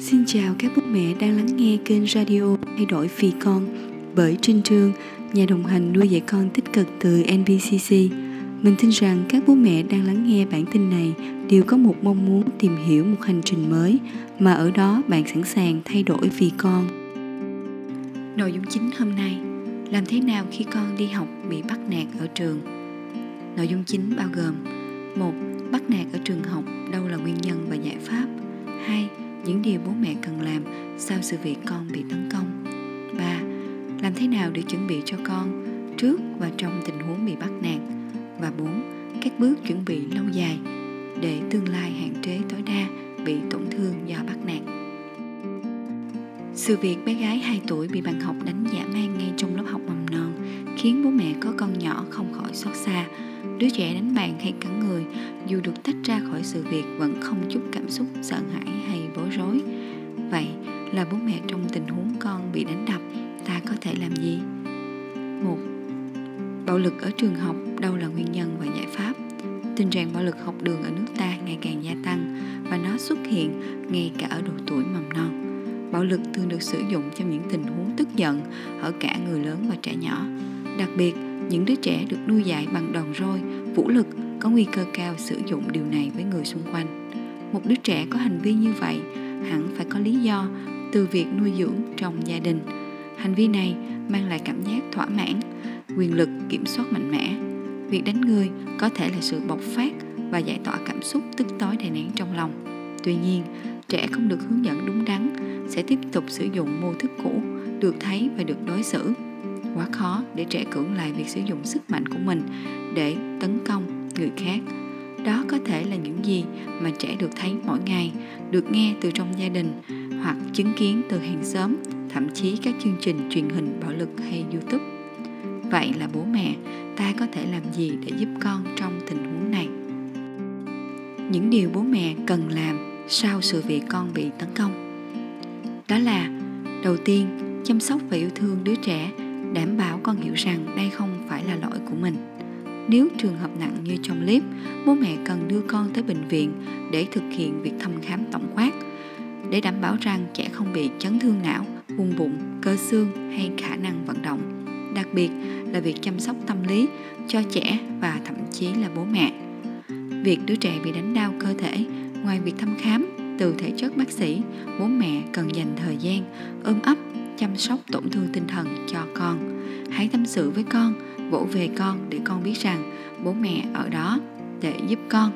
Xin chào các bố mẹ đang lắng nghe kênh radio Thay đổi vì con bởi Trinh Trương, nhà đồng hành nuôi dạy con tích cực từ NBCC. Mình tin rằng các bố mẹ đang lắng nghe bản tin này đều có một mong muốn tìm hiểu một hành trình mới mà ở đó bạn sẵn sàng thay đổi vì con. Nội dung chính hôm nay Làm thế nào khi con đi học bị bắt nạt ở trường? Nội dung chính bao gồm một Bắt nạt ở trường học đâu là nguyên nhân và giải pháp 2 những điều bố mẹ cần làm sau sự việc con bị tấn công 3. Làm thế nào để chuẩn bị cho con trước và trong tình huống bị bắt nạt và 4. Các bước chuẩn bị lâu dài để tương lai hạn chế tối đa bị tổn thương do bắt nạt. Sự việc bé gái 2 tuổi bị bạn học đánh giả mang ngay trong lớp học mầm non khiến bố mẹ có con nhỏ không khỏi xót xa. Đứa trẻ đánh bạn hay cắn người dù được tách ra khỏi sự việc vẫn không chút cảm xúc là bố mẹ trong tình huống con bị đánh đập, ta có thể làm gì? Một, Bạo lực ở trường học đâu là nguyên nhân và giải pháp? Tình trạng bạo lực học đường ở nước ta ngày càng gia tăng và nó xuất hiện ngay cả ở độ tuổi mầm non. Bạo lực thường được sử dụng trong những tình huống tức giận ở cả người lớn và trẻ nhỏ. Đặc biệt, những đứa trẻ được nuôi dạy bằng đòn roi, vũ lực có nguy cơ cao sử dụng điều này với người xung quanh. Một đứa trẻ có hành vi như vậy hẳn phải có lý do từ việc nuôi dưỡng trong gia đình. Hành vi này mang lại cảm giác thỏa mãn, quyền lực kiểm soát mạnh mẽ. Việc đánh người có thể là sự bộc phát và giải tỏa cảm xúc tức tối đè nén trong lòng. Tuy nhiên, trẻ không được hướng dẫn đúng đắn sẽ tiếp tục sử dụng mô thức cũ được thấy và được đối xử quá khó để trẻ cưỡng lại việc sử dụng sức mạnh của mình để tấn công người khác đó có thể là những gì mà trẻ được thấy mỗi ngày được nghe từ trong gia đình hoặc chứng kiến từ hàng xóm, thậm chí các chương trình truyền hình bạo lực hay youtube. Vậy là bố mẹ, ta có thể làm gì để giúp con trong tình huống này? Những điều bố mẹ cần làm sau sự việc con bị tấn công. Đó là, đầu tiên, chăm sóc và yêu thương đứa trẻ, đảm bảo con hiểu rằng đây không phải là lỗi của mình. Nếu trường hợp nặng như trong clip, bố mẹ cần đưa con tới bệnh viện để thực hiện việc thăm khám tổng quát để đảm bảo rằng trẻ không bị chấn thương não, vùng bụng, cơ xương hay khả năng vận động. Đặc biệt là việc chăm sóc tâm lý cho trẻ và thậm chí là bố mẹ. Việc đứa trẻ bị đánh đau cơ thể, ngoài việc thăm khám, từ thể chất bác sĩ, bố mẹ cần dành thời gian ôm ấp, chăm sóc tổn thương tinh thần cho con. Hãy tâm sự với con, vỗ về con để con biết rằng bố mẹ ở đó để giúp con.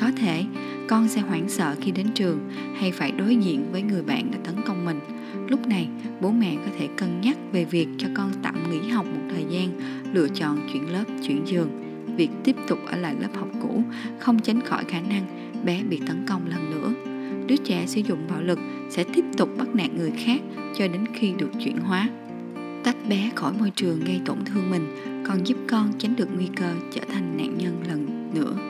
Có thể con sẽ hoảng sợ khi đến trường hay phải đối diện với người bạn đã tấn công mình. Lúc này, bố mẹ có thể cân nhắc về việc cho con tạm nghỉ học một thời gian, lựa chọn chuyển lớp, chuyển giường việc tiếp tục ở lại lớp học cũ không tránh khỏi khả năng bé bị tấn công lần nữa. Đứa trẻ sử dụng bạo lực sẽ tiếp tục bắt nạt người khác cho đến khi được chuyển hóa. Tách bé khỏi môi trường gây tổn thương mình, còn giúp con tránh được nguy cơ trở thành nạn nhân lần nữa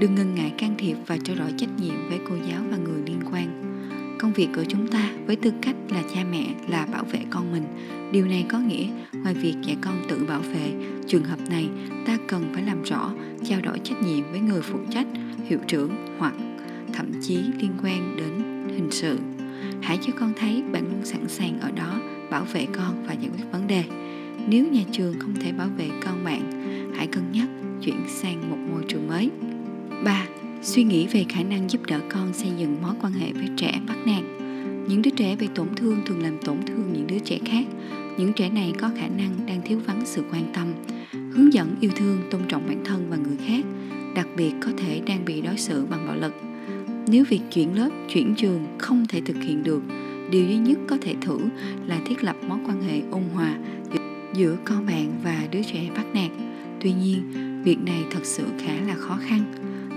đừng ngần ngại can thiệp và trao đổi trách nhiệm với cô giáo và người liên quan. Công việc của chúng ta với tư cách là cha mẹ là bảo vệ con mình. Điều này có nghĩa, ngoài việc dạy con tự bảo vệ, trường hợp này, ta cần phải làm rõ, trao đổi trách nhiệm với người phụ trách, hiệu trưởng hoặc thậm chí liên quan đến hình sự. Hãy cho con thấy bạn luôn sẵn sàng ở đó bảo vệ con và giải quyết vấn đề. Nếu nhà trường không thể bảo vệ con bạn, hãy cân nhắc chuyển sang một môi trường mới. 3. Suy nghĩ về khả năng giúp đỡ con xây dựng mối quan hệ với trẻ bắt nạt. Những đứa trẻ bị tổn thương thường làm tổn thương những đứa trẻ khác. Những trẻ này có khả năng đang thiếu vắng sự quan tâm, hướng dẫn yêu thương, tôn trọng bản thân và người khác, đặc biệt có thể đang bị đối xử bằng bạo lực nếu việc chuyển lớp chuyển trường không thể thực hiện được điều duy nhất có thể thử là thiết lập mối quan hệ ôn hòa giữa con bạn và đứa trẻ bắt nạt tuy nhiên việc này thật sự khá là khó khăn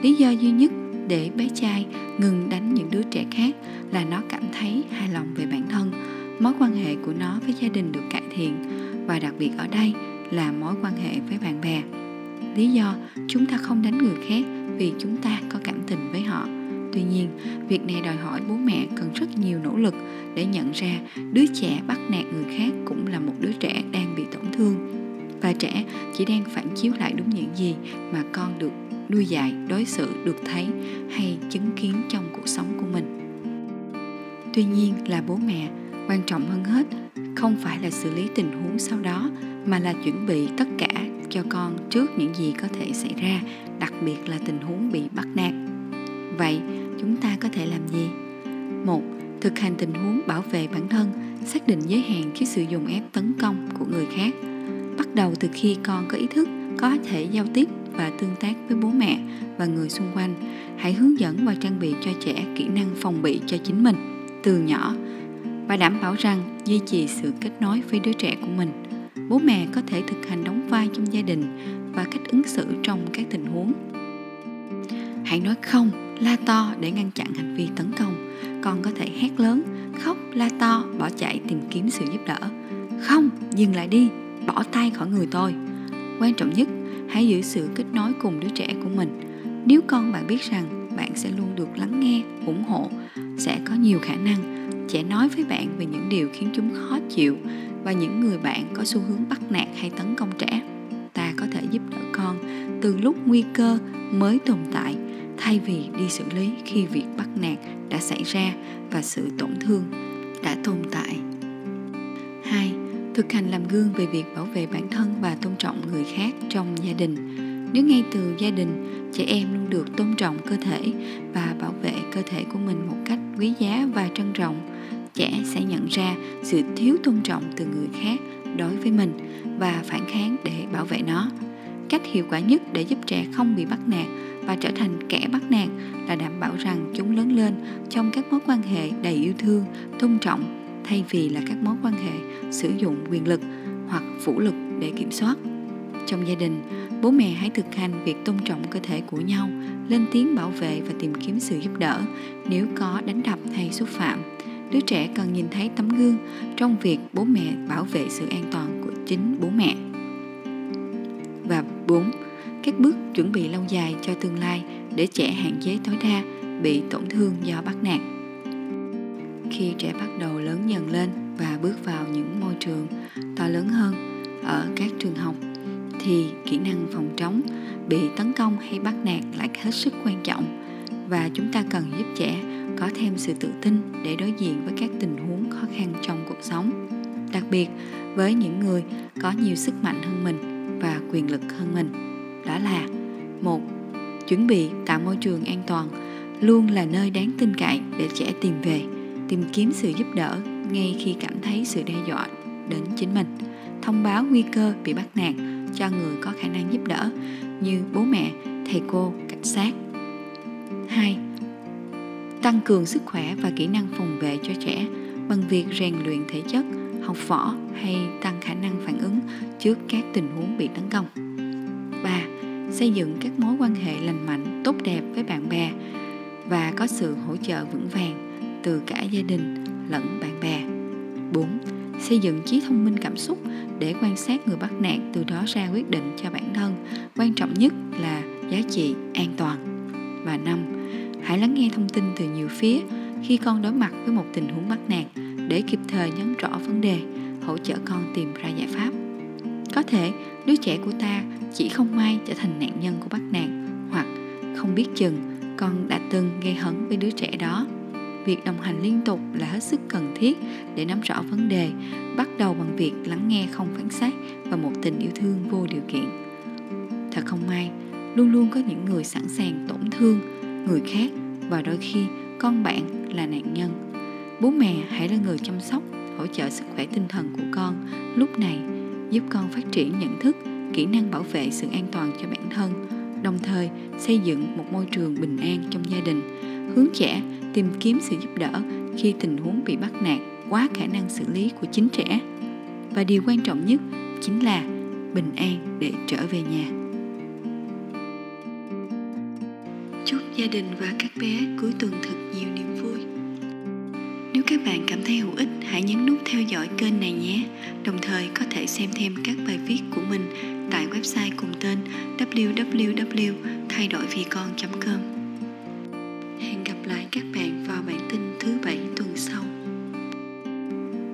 lý do duy nhất để bé trai ngừng đánh những đứa trẻ khác là nó cảm thấy hài lòng về bản thân. Mối quan hệ của nó với gia đình được cải thiện và đặc biệt ở đây là mối quan hệ với bạn bè. Lý do chúng ta không đánh người khác vì chúng ta có cảm tình với họ. Tuy nhiên, việc này đòi hỏi bố mẹ cần rất nhiều nỗ lực để nhận ra đứa trẻ bắt nạt người khác cũng là một đứa trẻ đang bị tổn thương. Và trẻ chỉ đang phản chiếu lại đúng những gì mà con được nuôi dạy đối xử được thấy hay chứng kiến trong cuộc sống của mình. Tuy nhiên là bố mẹ, quan trọng hơn hết, không phải là xử lý tình huống sau đó, mà là chuẩn bị tất cả cho con trước những gì có thể xảy ra, đặc biệt là tình huống bị bắt nạt. Vậy, chúng ta có thể làm gì? Một, thực hành tình huống bảo vệ bản thân, xác định giới hạn khi sử dụng ép tấn công của người khác. Bắt đầu từ khi con có ý thức có thể giao tiếp và tương tác với bố mẹ và người xung quanh. Hãy hướng dẫn và trang bị cho trẻ kỹ năng phòng bị cho chính mình từ nhỏ và đảm bảo rằng duy trì sự kết nối với đứa trẻ của mình. Bố mẹ có thể thực hành đóng vai trong gia đình và cách ứng xử trong các tình huống. Hãy nói không, la to để ngăn chặn hành vi tấn công. Con có thể hét lớn, khóc, la to, bỏ chạy tìm kiếm sự giúp đỡ. Không, dừng lại đi, bỏ tay khỏi người tôi quan trọng nhất, hãy giữ sự kết nối cùng đứa trẻ của mình nếu con bạn biết rằng bạn sẽ luôn được lắng nghe, ủng hộ, sẽ có nhiều khả năng trẻ nói với bạn về những điều khiến chúng khó chịu và những người bạn có xu hướng bắt nạt hay tấn công trẻ ta có thể giúp đỡ con từ lúc nguy cơ mới tồn tại, thay vì đi xử lý khi việc bắt nạt đã xảy ra và sự tổn thương đã tồn tại 2. Thực hành làm gương về việc bảo vệ bản thân và tôn trọng người khác trong gia đình. Nếu ngay từ gia đình, trẻ em luôn được tôn trọng cơ thể và bảo vệ cơ thể của mình một cách quý giá và trân trọng, trẻ sẽ nhận ra sự thiếu tôn trọng từ người khác đối với mình và phản kháng để bảo vệ nó. Cách hiệu quả nhất để giúp trẻ không bị bắt nạt và trở thành kẻ bắt nạt là đảm bảo rằng chúng lớn lên trong các mối quan hệ đầy yêu thương, tôn trọng thay vì là các mối quan hệ sử dụng quyền lực hoặc vũ lực để kiểm soát. Trong gia đình, bố mẹ hãy thực hành việc tôn trọng cơ thể của nhau, lên tiếng bảo vệ và tìm kiếm sự giúp đỡ nếu có đánh đập hay xúc phạm. Đứa trẻ cần nhìn thấy tấm gương trong việc bố mẹ bảo vệ sự an toàn của chính bố mẹ. Và 4 các bước chuẩn bị lâu dài cho tương lai để trẻ hạn chế tối đa bị tổn thương do bắt nạt. Khi trẻ bắt đầu lớn dần lên và bước vào những môi trường to lớn hơn ở các trường học, thì kỹ năng phòng chống bị tấn công hay bắt nạt lại hết sức quan trọng và chúng ta cần giúp trẻ có thêm sự tự tin để đối diện với các tình huống khó khăn trong cuộc sống, đặc biệt với những người có nhiều sức mạnh hơn mình và quyền lực hơn mình. Đó là, một, chuẩn bị tạo môi trường an toàn luôn là nơi đáng tin cậy để trẻ tìm về, tìm kiếm sự giúp đỡ ngay khi cảm thấy sự đe dọa đến chính mình thông báo nguy cơ bị bắt nạt cho người có khả năng giúp đỡ như bố mẹ thầy cô cảnh sát 2. Tăng cường sức khỏe và kỹ năng phòng vệ cho trẻ bằng việc rèn luyện thể chất, học võ hay tăng khả năng phản ứng trước các tình huống bị tấn công. 3 xây dựng các mối quan hệ lành mạnh tốt đẹp với bạn bè và có sự hỗ trợ vững vàng từ cả gia đình lẫn bạn bè 4. Xây dựng trí thông minh cảm xúc để quan sát người bắt nạt từ đó ra quyết định cho bản thân quan trọng nhất là giá trị an toàn và 5. hãy lắng nghe thông tin từ nhiều phía khi con đối mặt với một tình huống bắt nạt, để kịp thời nhấn rõ vấn đề, hỗ trợ con tìm ra giải pháp có thể, đứa trẻ của ta chỉ không may trở thành nạn nhân của bắt nạt, hoặc không biết chừng con đã từng gây hấn với đứa trẻ đó việc đồng hành liên tục là hết sức cần thiết để nắm rõ vấn đề, bắt đầu bằng việc lắng nghe không phán xét và một tình yêu thương vô điều kiện. Thật không may, luôn luôn có những người sẵn sàng tổn thương, người khác và đôi khi con bạn là nạn nhân. Bố mẹ hãy là người chăm sóc, hỗ trợ sức khỏe tinh thần của con. Lúc này, giúp con phát triển nhận thức, kỹ năng bảo vệ sự an toàn cho bản thân, đồng thời xây dựng một môi trường bình an trong gia đình. Hướng trẻ tìm kiếm sự giúp đỡ khi tình huống bị bắt nạt quá khả năng xử lý của chính trẻ. Và điều quan trọng nhất chính là bình an để trở về nhà. Chúc gia đình và các bé cuối tuần thật nhiều niềm vui. Nếu các bạn cảm thấy hữu ích, hãy nhấn nút theo dõi kênh này nhé. Đồng thời có thể xem thêm các bài viết của mình tại website cùng tên www thay đổi vì con com lại các bạn vào bản tin thứ bảy tuần sau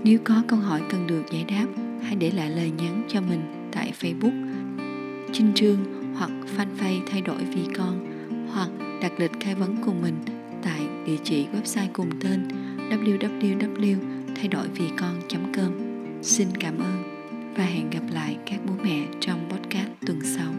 nếu có câu hỏi cần được giải đáp, hãy để lại lời nhắn cho mình tại facebook trinh trương hoặc fanpage thay đổi vì con, hoặc đặt lịch khai vấn cùng mình tại địa chỉ website cùng tên www thay đổi vì con.com. Xin cảm ơn và hẹn gặp lại các bố mẹ trong podcast tuần sau.